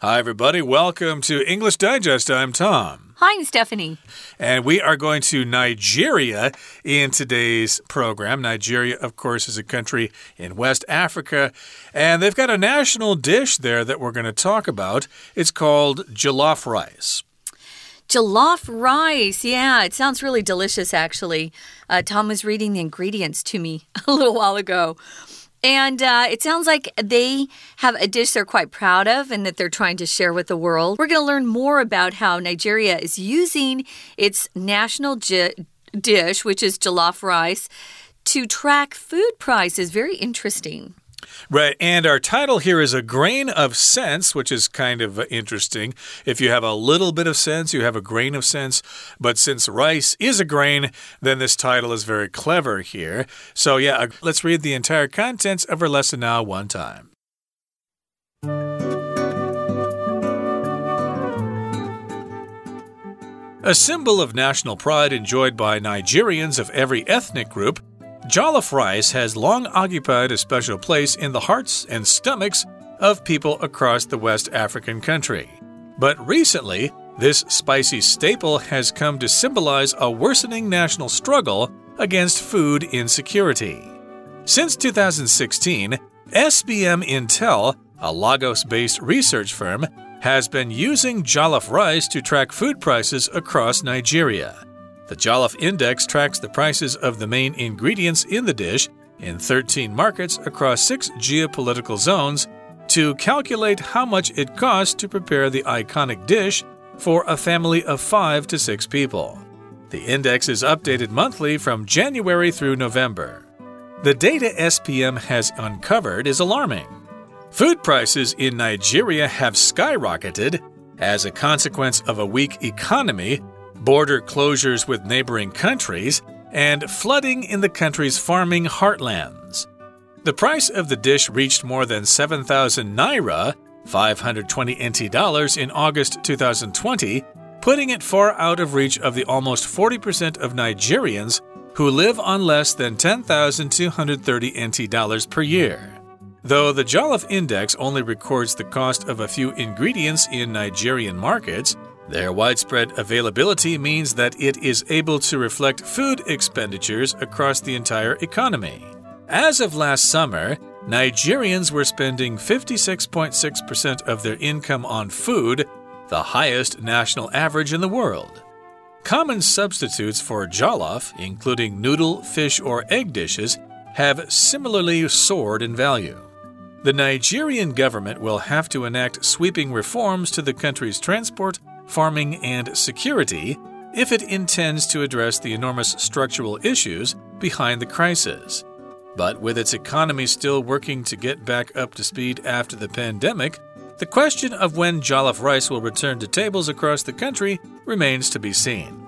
Hi, everybody. Welcome to English Digest. I'm Tom. Hi, I'm Stephanie. And we are going to Nigeria in today's program. Nigeria, of course, is a country in West Africa, and they've got a national dish there that we're going to talk about. It's called jollof rice. Jollof rice. Yeah, it sounds really delicious, actually. Uh, Tom was reading the ingredients to me a little while ago. And uh, it sounds like they have a dish they're quite proud of and that they're trying to share with the world. We're going to learn more about how Nigeria is using its national dish, which is jollof rice, to track food prices. Very interesting. Right. And our title here is A Grain of Sense, which is kind of interesting. If you have a little bit of sense, you have a grain of sense. But since rice is a grain, then this title is very clever here. So, yeah, uh, let's read the entire contents of our lesson now one time. A symbol of national pride enjoyed by Nigerians of every ethnic group. Jollof rice has long occupied a special place in the hearts and stomachs of people across the West African country. But recently, this spicy staple has come to symbolize a worsening national struggle against food insecurity. Since 2016, SBM Intel, a Lagos based research firm, has been using jollof rice to track food prices across Nigeria. The Jollof Index tracks the prices of the main ingredients in the dish in 13 markets across six geopolitical zones to calculate how much it costs to prepare the iconic dish for a family of five to six people. The index is updated monthly from January through November. The data SBM has uncovered is alarming. Food prices in Nigeria have skyrocketed as a consequence of a weak economy border closures with neighboring countries, and flooding in the country's farming heartlands. The price of the dish reached more than 7,000 naira, 520 NT dollars, in August 2020, putting it far out of reach of the almost 40% of Nigerians who live on less than 10,230 NT dollars per year. Though the Jollof Index only records the cost of a few ingredients in Nigerian markets, their widespread availability means that it is able to reflect food expenditures across the entire economy. As of last summer, Nigerians were spending 56.6% of their income on food, the highest national average in the world. Common substitutes for jollof, including noodle, fish, or egg dishes, have similarly soared in value. The Nigerian government will have to enact sweeping reforms to the country's transport farming, and security if it intends to address the enormous structural issues behind the crisis. But with its economy still working to get back up to speed after the pandemic, the question of when jollof rice will return to tables across the country remains to be seen.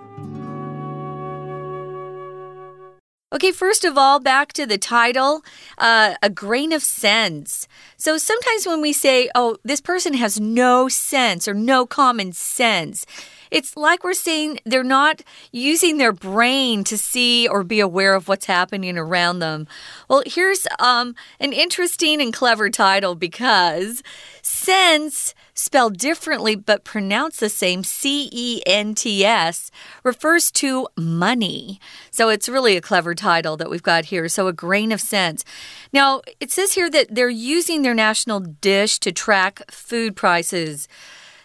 Okay, first of all, back to the title uh, A Grain of Sense. So sometimes when we say, oh, this person has no sense or no common sense, it's like we're saying they're not using their brain to see or be aware of what's happening around them. Well, here's um, an interesting and clever title because sense spelled differently but pronounced the same, C E N T S, refers to money. So it's really a clever title that we've got here. So a grain of sense. Now, it says here that they're using their national dish to track food prices.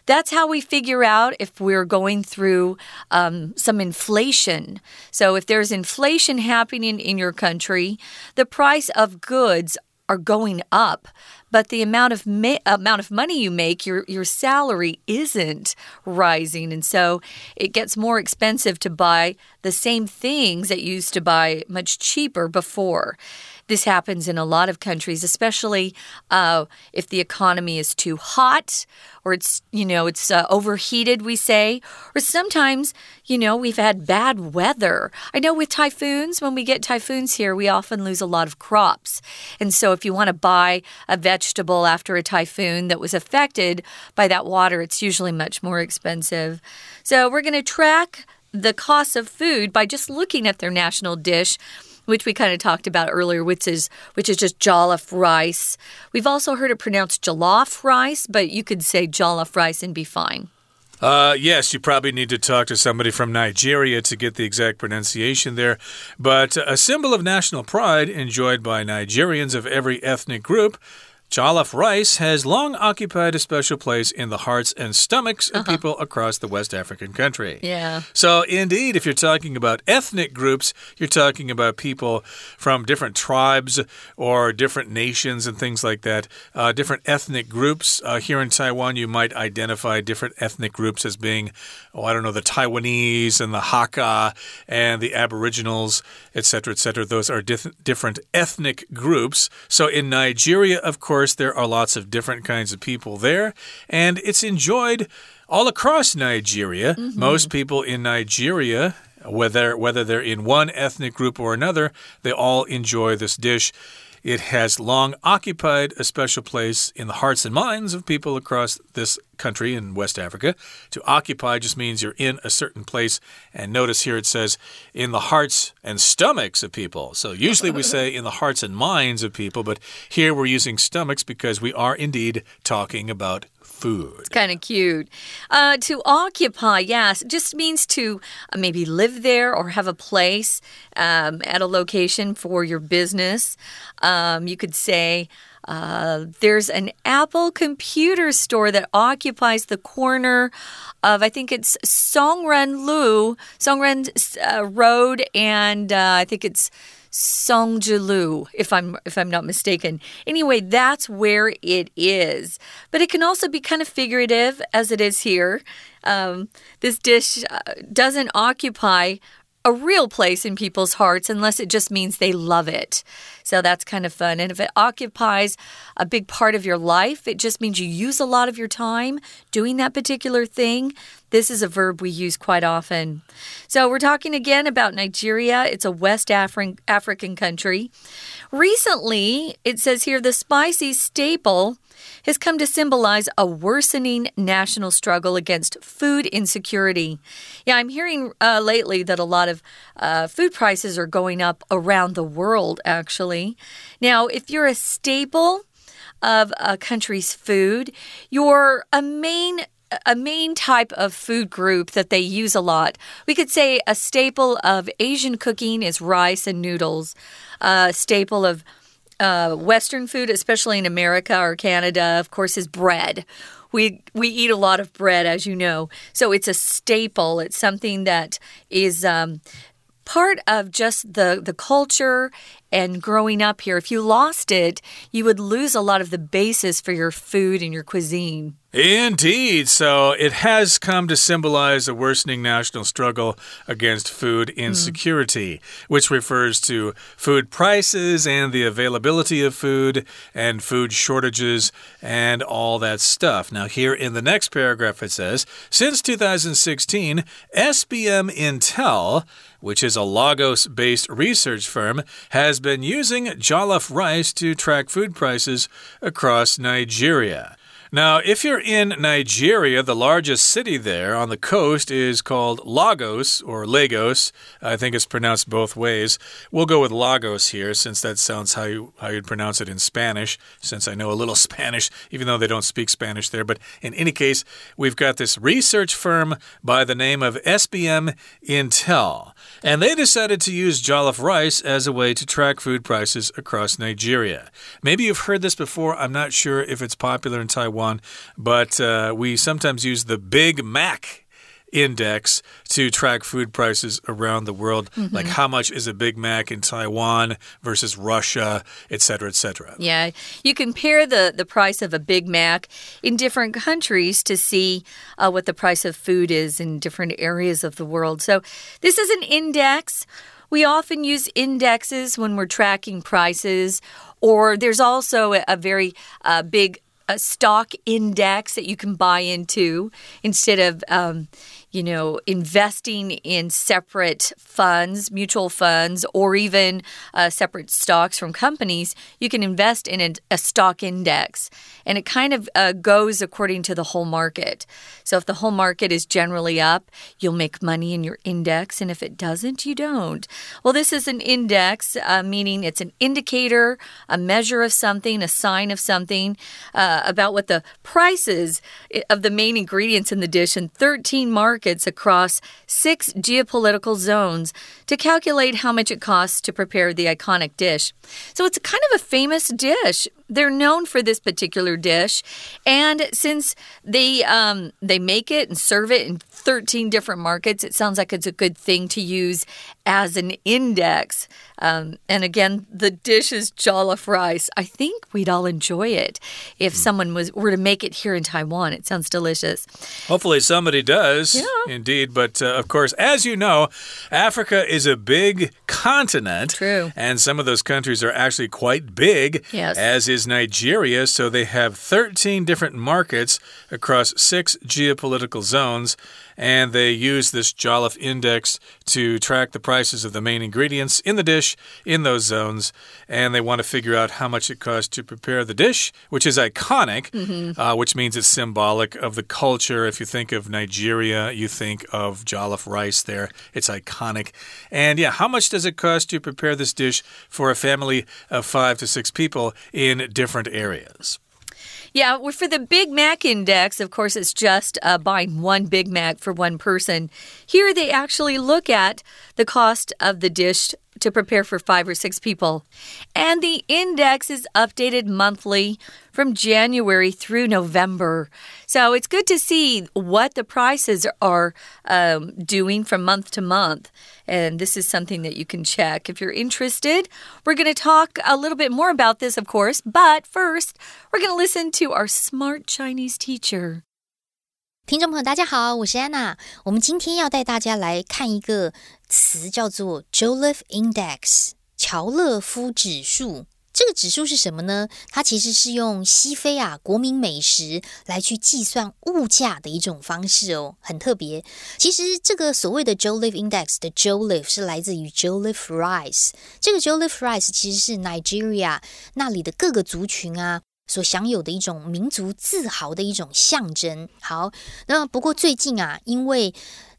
That's how we figure out if we're going through um, some inflation. So, if there's inflation happening in your country, the price of goods are going up but the amount of amount of money you make, your your salary isn't rising, and so it gets more expensive to buy the same things that you used to buy much cheaper before. This happens in a lot of countries, especially uh, if the economy is too hot or it's, you know, it's uh, overheated, we say. Or sometimes, you know, we've had bad weather. I know with typhoons, when we get typhoons here, we often lose a lot of crops. And so if you want to buy a vegetable after a typhoon that was affected by that water, it's usually much more expensive. So we're going to track the cost of food by just looking at their national dish which we kind of talked about earlier, which is which is just jollof rice. We've also heard it pronounced jollof rice, but you could say jollof rice and be fine. Uh, yes, you probably need to talk to somebody from Nigeria to get the exact pronunciation there. But a symbol of national pride enjoyed by Nigerians of every ethnic group. Jollof rice has long occupied a special place in the hearts and stomachs of uh -huh. people across the West African country. Yeah. So, indeed, if you're talking about ethnic groups, you're talking about people from different tribes or different nations and things like that. Uh, different ethnic groups. Uh, here in Taiwan, you might identify different ethnic groups as being, oh, I don't know, the Taiwanese and the Hakka and the Aboriginals, etc., etc. Those are different ethnic groups. So, in Nigeria, of course, course, there are lots of different kinds of people there, and it's enjoyed all across Nigeria. Mm -hmm. Most people in Nigeria whether whether they're in one ethnic group or another, they all enjoy this dish. It has long occupied a special place in the hearts and minds of people across this country in West Africa. To occupy just means you're in a certain place. And notice here it says in the hearts and stomachs of people. So usually we say in the hearts and minds of people, but here we're using stomachs because we are indeed talking about food. It's kind of cute. Uh, to occupy, yes, just means to uh, maybe live there or have a place um, at a location for your business. Um, you could say, uh, there's an Apple computer store that occupies the corner of, I think it's Songren Lu, Songren uh, Road, and uh, I think it's Songjilu, if I'm if I'm not mistaken. Anyway, that's where it is. But it can also be kind of figurative, as it is here. Um, this dish uh, doesn't occupy a real place in people's hearts unless it just means they love it. So that's kind of fun. And if it occupies a big part of your life, it just means you use a lot of your time doing that particular thing. This is a verb we use quite often. So we're talking again about Nigeria. It's a West Afri African country. Recently, it says here the spicy staple has come to symbolize a worsening national struggle against food insecurity. Yeah, I'm hearing uh, lately that a lot of uh, food prices are going up around the world, actually. Now, if you're a staple, of a country's food, you're a main a main type of food group that they use a lot. We could say a staple of Asian cooking is rice and noodles. A staple of uh, Western food, especially in America or Canada, of course, is bread. We we eat a lot of bread, as you know, so it's a staple. It's something that is um, part of just the the culture and growing up here. If you lost it, you would lose a lot of the basis for your food and your cuisine. Indeed. So it has come to symbolize a worsening national struggle against food hmm. insecurity, mm. which refers to food prices and the availability of food and food shortages and all that stuff. Now, here in the next paragraph, it says Since 2016, SBM Intel which is a Lagos based research firm, has been using jollof rice to track food prices across Nigeria. Now, if you're in Nigeria, the largest city there on the coast is called Lagos or Lagos. I think it's pronounced both ways. We'll go with Lagos here since that sounds how you how you'd pronounce it in Spanish, since I know a little Spanish, even though they don't speak Spanish there. But in any case, we've got this research firm by the name of SBM Intel. And they decided to use jollof rice as a way to track food prices across Nigeria. Maybe you've heard this before. I'm not sure if it's popular in Taiwan, but uh, we sometimes use the Big Mac index to track food prices around the world, mm -hmm. like how much is a Big Mac in Taiwan versus Russia, etc., etc. Yeah, you compare the the price of a Big Mac in different countries to see uh, what the price of food is in different areas of the world. So this is an index. We often use indexes when we're tracking prices, or there's also a, a very uh, big a stock index that you can buy into instead of um, you know, investing in separate funds, mutual funds, or even uh, separate stocks from companies, you can invest in a, a stock index. And it kind of uh, goes according to the whole market. So if the whole market is generally up, you'll make money in your index. And if it doesn't, you don't. Well, this is an index, uh, meaning it's an indicator, a measure of something, a sign of something uh, about what the prices of the main ingredients in the dish in 13 markets markets across six geopolitical zones to calculate how much it costs to prepare the iconic dish. So it's kind of a famous dish. They're known for this particular dish, and since they um, they make it and serve it in 13 different markets, it sounds like it's a good thing to use as an index. Um, and again, the dish is jollof rice. I think we'd all enjoy it if someone was were to make it here in Taiwan. It sounds delicious. Hopefully, somebody does. Yeah. Indeed. But uh, of course, as you know, Africa is a big continent. True. And some of those countries are actually quite big, Yes. as is Nigeria. So they have 13 different markets across six geopolitical zones. And they use this Jollof index to track the prices of the main ingredients in the dish in those zones. And they want to figure out how much it costs to prepare the dish, which is iconic, uh, which means it's symbolic of the culture. If you think of Nigeria, you think of jollof rice there. It's iconic. And yeah, how much does it cost to prepare this dish for a family of five to six people in different areas? Yeah, well, for the Big Mac index, of course, it's just uh, buying one Big Mac for one person. Here, they actually look at the cost of the dish to prepare for five or six people. And the index is updated monthly from January through November. So it's good to see what the prices are um, doing from month to month. And this is something that you can check if you're interested. We're going to talk a little bit more about this, of course, but first, we're going to listen to our smart Chinese teacher. 听众朋友，大家好，我是安娜。我们今天要带大家来看一个词，叫做 Joliffe Index（ 乔勒夫指数）。这个指数是什么呢？它其实是用西非啊国民美食来去计算物价的一种方式哦，很特别。其实这个所谓的 Joliffe Index 的 Joliffe 是来自于 Joliffe Rice。这个 Joliffe Rice 其实是 Nigeria 那里的各个族群啊。所享有的一种民族自豪的一种象征。好，那不过最近啊，因为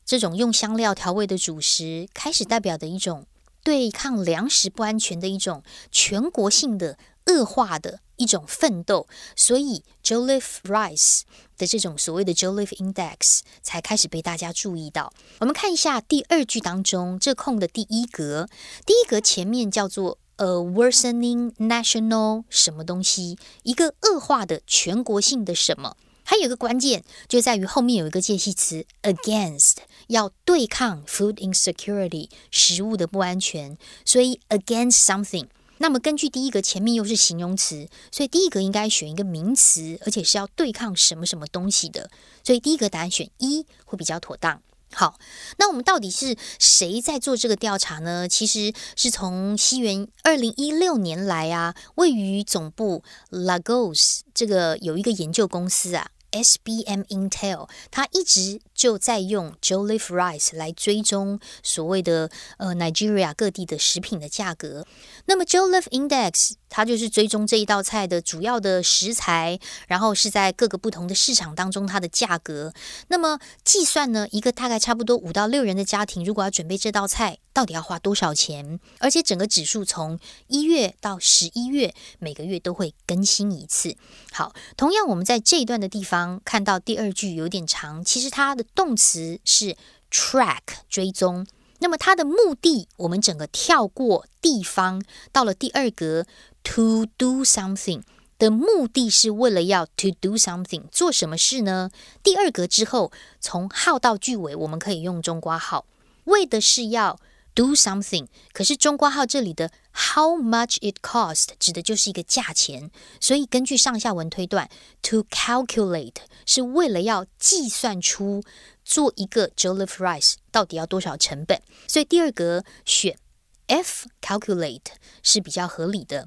这种用香料调味的主食开始代表的一种对抗粮食不安全的一种全国性的恶化的一种奋斗，所以 Joliffe Rice 的这种所谓的 Joliffe Index 才开始被大家注意到。我们看一下第二句当中这空的第一格，第一格前面叫做。A worsening national 什么东西，一个恶化的全国性的什么？还有一个关键就在于后面有一个介系词 against，要对抗 food insecurity 食物的不安全，所以 against something。那么根据第一个前面又是形容词，所以第一个应该选一个名词，而且是要对抗什么什么东西的，所以第一个答案选一会比较妥当。好，那我们到底是谁在做这个调查呢？其实是从西元二零一六年来啊，位于总部 Lagos 这个有一个研究公司啊，SBM Intel，它一直就在用 Joliffe Rice 来追踪所谓的呃 Nigeria 各地的食品的价格。那么 Joliffe Index 它就是追踪这一道菜的主要的食材，然后是在各个不同的市场当中它的价格。那么计算呢，一个大概差不多五到六人的家庭，如果要准备这道菜，到底要花多少钱？而且整个指数从一月到十一月，每个月都会更新一次。好，同样我们在这一段的地方看到第二句有点长，其实它的动词是 track 追踪。那么它的目的，我们整个跳过地方，到了第二格 to do something 的目的是为了要 to do something 做什么事呢？第二格之后，从号到句尾，我们可以用中括号，为的是要 do something。可是中括号这里的 how much it cost 指的就是一个价钱，所以根据上下文推断，to calculate 是为了要计算出。做一个 Jollof rice 到底要多少成本？所以第二格选 F calculate 是比较合理的。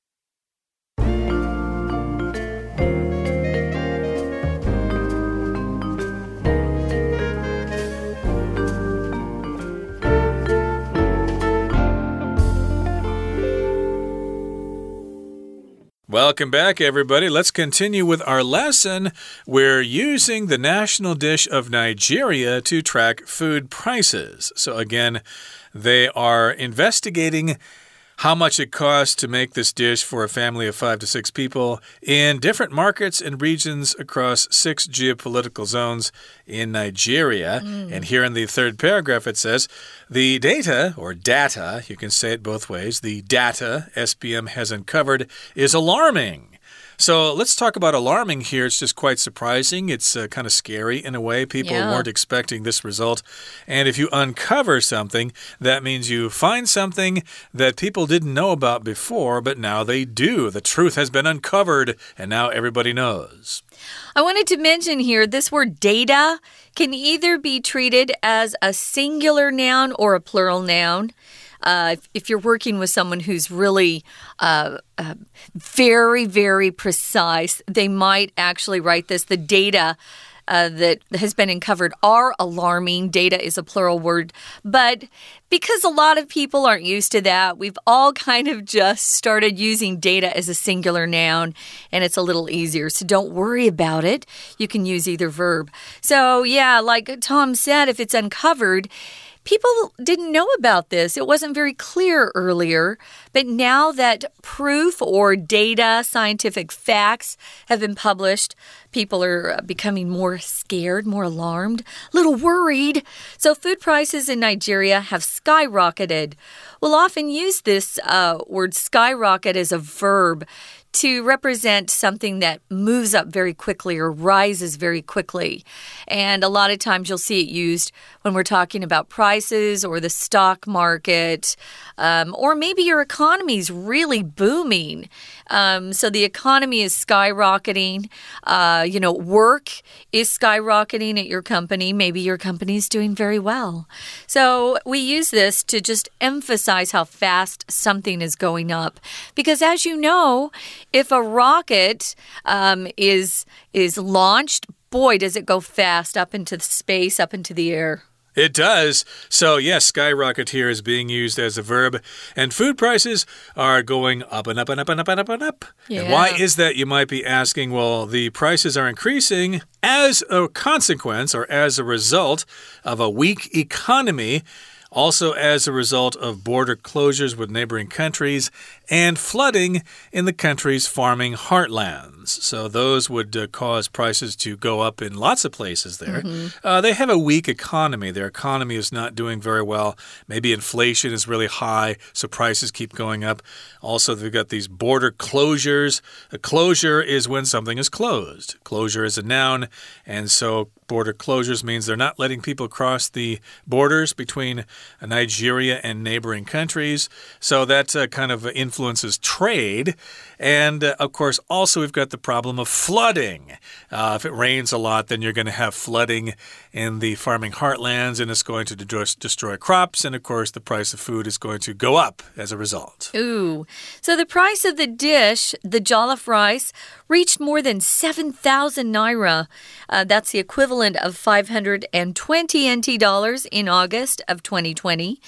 Welcome back, everybody. Let's continue with our lesson. We're using the national dish of Nigeria to track food prices. So, again, they are investigating how much it costs to make this dish for a family of five to six people in different markets and regions across six geopolitical zones in Nigeria. Mm. And here in the third paragraph, it says the data, or data, you can say it both ways, the data SBM has uncovered is alarming. So let's talk about alarming here. It's just quite surprising. It's uh, kind of scary in a way. People yeah. weren't expecting this result. And if you uncover something, that means you find something that people didn't know about before, but now they do. The truth has been uncovered, and now everybody knows. I wanted to mention here this word data can either be treated as a singular noun or a plural noun. Uh, if, you're working with someone who's really uh, uh, very, very precise, they might actually write this. The data. Uh, that has been uncovered are alarming. Data is a plural word, but because a lot of people aren't used to that, we've all kind of just started using data as a singular noun, and it's a little easier. So don't worry about it. You can use either verb. So, yeah, like Tom said, if it's uncovered, People didn't know about this. It wasn't very clear earlier. But now that proof or data, scientific facts have been published, people are becoming more scared, more alarmed, a little worried. So, food prices in Nigeria have skyrocketed. We'll often use this uh, word skyrocket as a verb to represent something that moves up very quickly or rises very quickly. And a lot of times you'll see it used when we're talking about prices or the stock market, um, or maybe your economy is really booming. Um, so the economy is skyrocketing. Uh, you know, work is skyrocketing at your company. Maybe your company is doing very well. So we use this to just emphasize how fast something is going up. Because as you know, if a rocket um, is is launched, boy, does it go fast up into space, up into the air. It does. So, yes, skyrocket here is being used as a verb, and food prices are going up and up and up and up and up and up. Yeah. And why is that? You might be asking. Well, the prices are increasing as a consequence or as a result of a weak economy also as a result of border closures with neighboring countries and flooding in the country's farming heartlands. So, those would uh, cause prices to go up in lots of places there. Mm -hmm. uh, they have a weak economy. Their economy is not doing very well. Maybe inflation is really high, so prices keep going up. Also, they've got these border closures. A closure is when something is closed, closure is a noun, and so border closures means they're not letting people cross the borders between Nigeria and neighboring countries. So that uh, kind of influences trade. And uh, of course, also we've got the problem of flooding. Uh, if it rains a lot, then you're going to have flooding in the farming heartlands and it's going to destroy, destroy crops. And of course, the price of food is going to go up as a result. Ooh. So the price of the dish, the jollof rice, reached more than 7,000 naira. Uh, that's the equivalent of 520 NT dollars in August of 2020.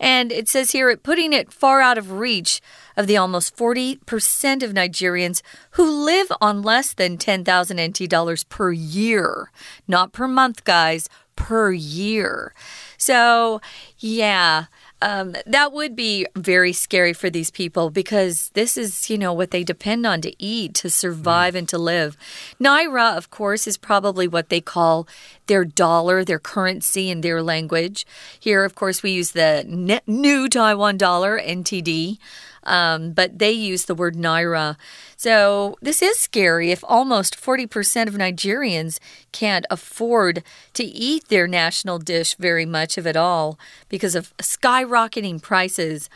And it says here, putting it far out of reach of the almost 40% of Nigerians who live on less than 10,000 NT dollars per year. Not per month, guys, per year. So, yeah. Um, that would be very scary for these people because this is, you know, what they depend on to eat, to survive, mm. and to live. Naira, of course, is probably what they call their dollar, their currency in their language. Here, of course, we use the new Taiwan dollar, NTD. Um, but they use the word naira. So this is scary if almost 40% of Nigerians can't afford to eat their national dish very much of it all because of skyrocketing prices.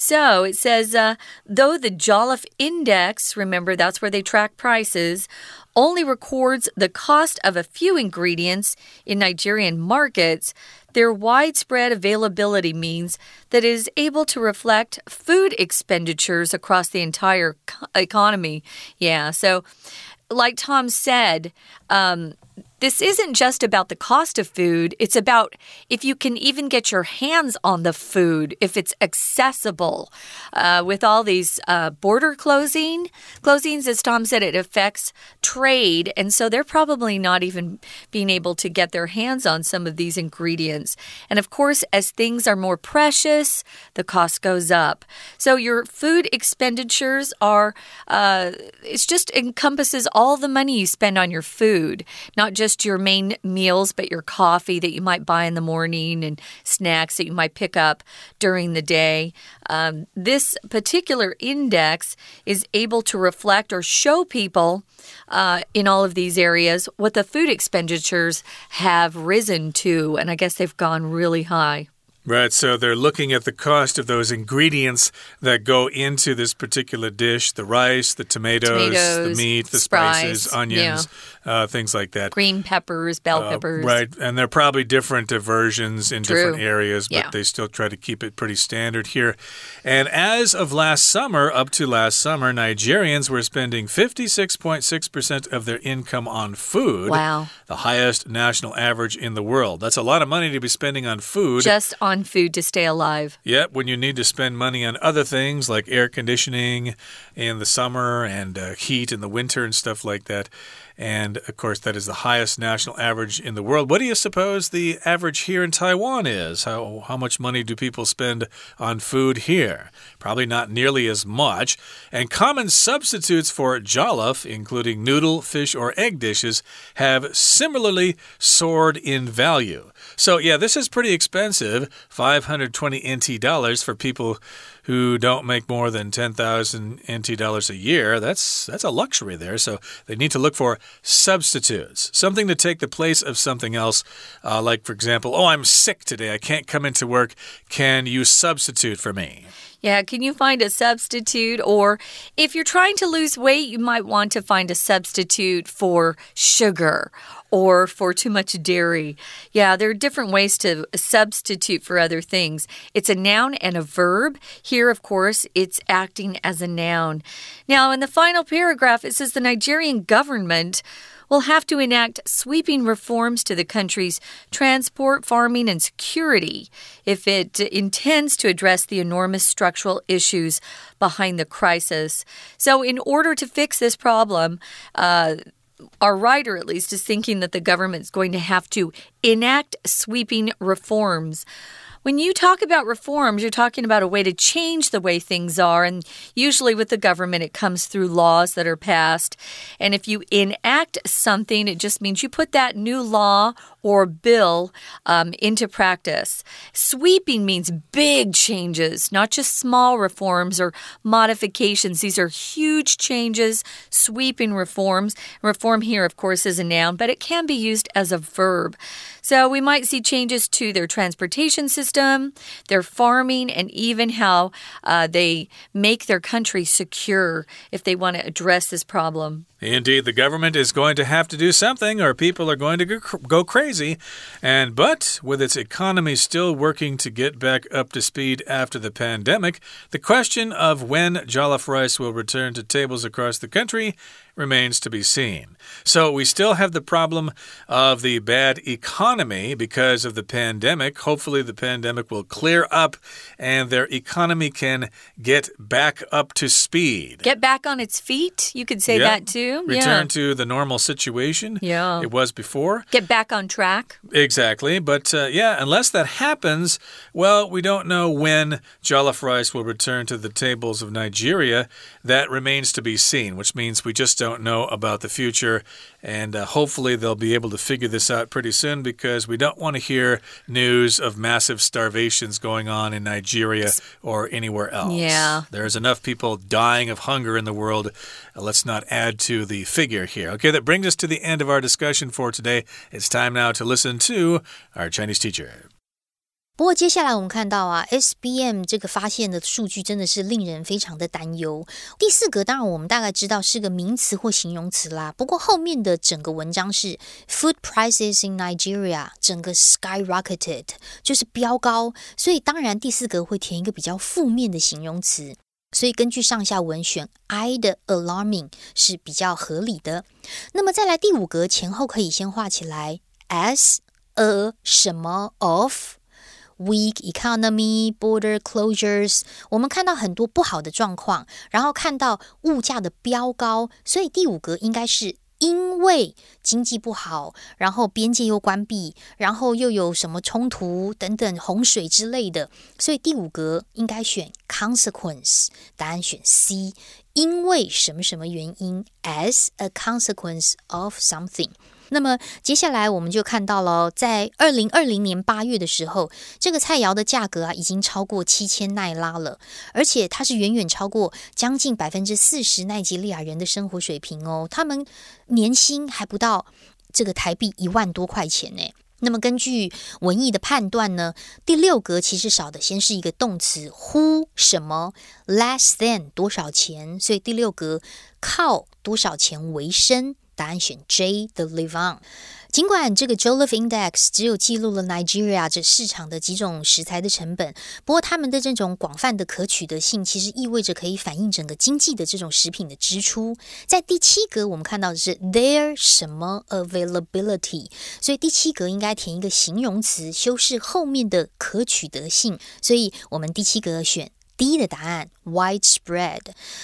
So it says, uh, though the Jollof Index, remember that's where they track prices, only records the cost of a few ingredients in Nigerian markets, their widespread availability means that it is able to reflect food expenditures across the entire economy. Yeah, so like Tom said, um, this isn't just about the cost of food, it's about if you can even get your hands on the food, if it's accessible. Uh, with all these uh, border closing, closings, as Tom said, it affects trade. And so they're probably not even being able to get their hands on some of these ingredients. And of course, as things are more precious, the cost goes up. So your food expenditures are, uh, just encompasses all the money you spend on your food, not just just your main meals, but your coffee that you might buy in the morning and snacks that you might pick up during the day. Um, this particular index is able to reflect or show people uh, in all of these areas what the food expenditures have risen to. And I guess they've gone really high. Right, so they're looking at the cost of those ingredients that go into this particular dish the rice, the tomatoes, tomatoes the meat, the spices, onions. Uh, things like that. Green peppers, bell uh, peppers. Right, and they're probably different versions in True. different areas, but yeah. they still try to keep it pretty standard here. And as of last summer, up to last summer, Nigerians were spending 56.6% of their income on food. Wow. The highest national average in the world. That's a lot of money to be spending on food. Just on on food to stay alive. Yep, when you need to spend money on other things like air conditioning in the summer and uh, heat in the winter and stuff like that. And of course, that is the highest national average in the world. What do you suppose the average here in Taiwan is? How, how much money do people spend on food here? Probably not nearly as much. And common substitutes for jollof, including noodle, fish, or egg dishes, have similarly soared in value. So, yeah, this is pretty expensive 520 NT dollars for people who don't make more than 10,000 NT dollars a year. That's that's a luxury there. So they need to look for substitutes, something to take the place of something else. Uh, like for example, oh, I'm sick today. I can't come into work. Can you substitute for me? Yeah, can you find a substitute? Or if you're trying to lose weight, you might want to find a substitute for sugar or for too much dairy. Yeah, there are different ways to substitute for other things. It's a noun and a verb. Here, of course, it's acting as a noun. Now, in the final paragraph, it says the Nigerian government will have to enact sweeping reforms to the country's transport, farming, and security if it intends to address the enormous structural issues behind the crisis. So, in order to fix this problem, uh, our writer, at least, is thinking that the government is going to have to enact sweeping reforms. When you talk about reforms, you're talking about a way to change the way things are. And usually with the government, it comes through laws that are passed. And if you enact something, it just means you put that new law or bill um, into practice. Sweeping means big changes, not just small reforms or modifications. These are huge changes, sweeping reforms. Reform here, of course, is a noun, but it can be used as a verb. So we might see changes to their transportation system, their farming, and even how uh, they make their country secure if they want to address this problem. Indeed, the government is going to have to do something or people are going to go crazy. And but with its economy still working to get back up to speed after the pandemic, the question of when jollof rice will return to tables across the country remains to be seen. So we still have the problem of the bad economy because of the pandemic. Hopefully, the pandemic will clear up and their economy can get back up to speed. Get back on its feet. You could say that too. Return yeah. to the normal situation yeah. it was before. Get back on track. Exactly. But uh, yeah, unless that happens, well, we don't know when jollof rice will return to the tables of Nigeria. That remains to be seen, which means we just don't don't know about the future And uh, hopefully, they'll be able to figure this out pretty soon because we don't want to hear news of massive starvations going on in Nigeria or anywhere else. Yeah. There's enough people dying of hunger in the world. Uh, let's not add to the figure here. Okay, that brings us to the end of our discussion for today. It's time now to listen to our Chinese teacher. 不过接下来我们看到啊，SBM 这个发现的数据真的是令人非常的担忧。第四格当然我们大概知道是个名词或形容词啦，不过后面的整个文章是 Food prices in Nigeria 整个 skyrocketed 就是飙高，所以当然第四格会填一个比较负面的形容词。所以根据上下文选 I 的 alarming 是比较合理的。那么再来第五格前后可以先画起来 as a 什么 of。Weak economy, border closures，我们看到很多不好的状况，然后看到物价的飙高，所以第五格应该是因为经济不好，然后边界又关闭，然后又有什么冲突等等洪水之类的，所以第五格应该选 consequence，答案选 C，因为什么什么原因，as a consequence of something。那么接下来我们就看到了，在二零二零年八月的时候，这个菜肴的价格啊已经超过七千奈拉了，而且它是远远超过将近百分之四十奈及利亚人的生活水平哦。他们年薪还不到这个台币一万多块钱呢。那么根据文意的判断呢，第六格其实少的先是一个动词，who 什么 less than 多少钱，所以第六格靠多少钱为生。答案选 J，the live on。尽管这个 Jollof Index 只有记录了 Nigeria 这市场的几种食材的成本，不过他们的这种广泛的可取得性，其实意味着可以反映整个经济的这种食品的支出。在第七格，我们看到的是 their 什么 availability，所以第七格应该填一个形容词，修饰后面的可取得性。所以我们第七格选 D 的答案 widespread。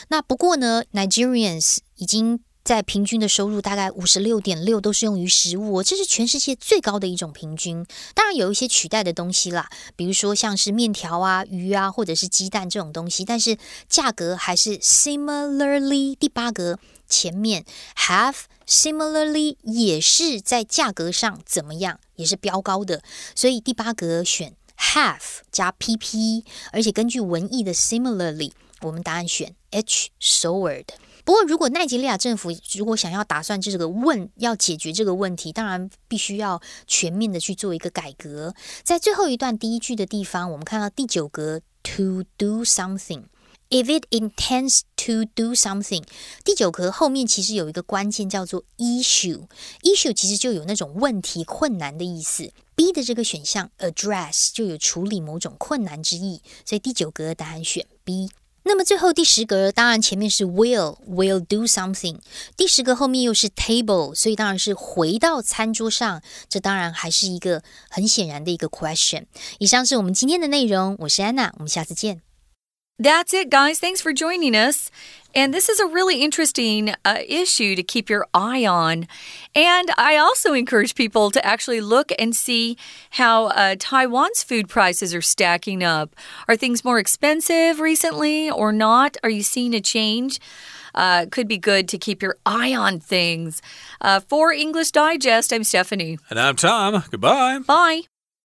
那不过呢，Nigerians 已经在平均的收入大概五十六点六都是用于食物，这是全世界最高的一种平均。当然有一些取代的东西啦，比如说像是面条啊、鱼啊，或者是鸡蛋这种东西，但是价格还是 similarly。第八格前面 have similarly 也是在价格上怎么样，也是飙高的，所以第八格选 have 加 pp，而且根据文意的 similarly，我们答案选 h soared。不过，如果奈及利亚政府如果想要打算这个问要解决这个问题，当然必须要全面的去做一个改革。在最后一段第一句的地方，我们看到第九格 to do something，if it intends to do something，第九格后面其实有一个关键叫做 issue，issue 其实就有那种问题、困难的意思。B 的这个选项 address 就有处理某种困难之意，所以第九格答案选 B。那么最后第十格，当然前面是 will will do something，第十格后面又是 table，所以当然是回到餐桌上。这当然还是一个很显然的一个 question。以上是我们今天的内容，我是安娜，我们下次见。That's it, guys. Thanks for joining us. And this is a really interesting uh, issue to keep your eye on. And I also encourage people to actually look and see how uh, Taiwan's food prices are stacking up. Are things more expensive recently or not? Are you seeing a change? Uh, could be good to keep your eye on things. Uh, for English Digest, I'm Stephanie. And I'm Tom. Goodbye. Bye.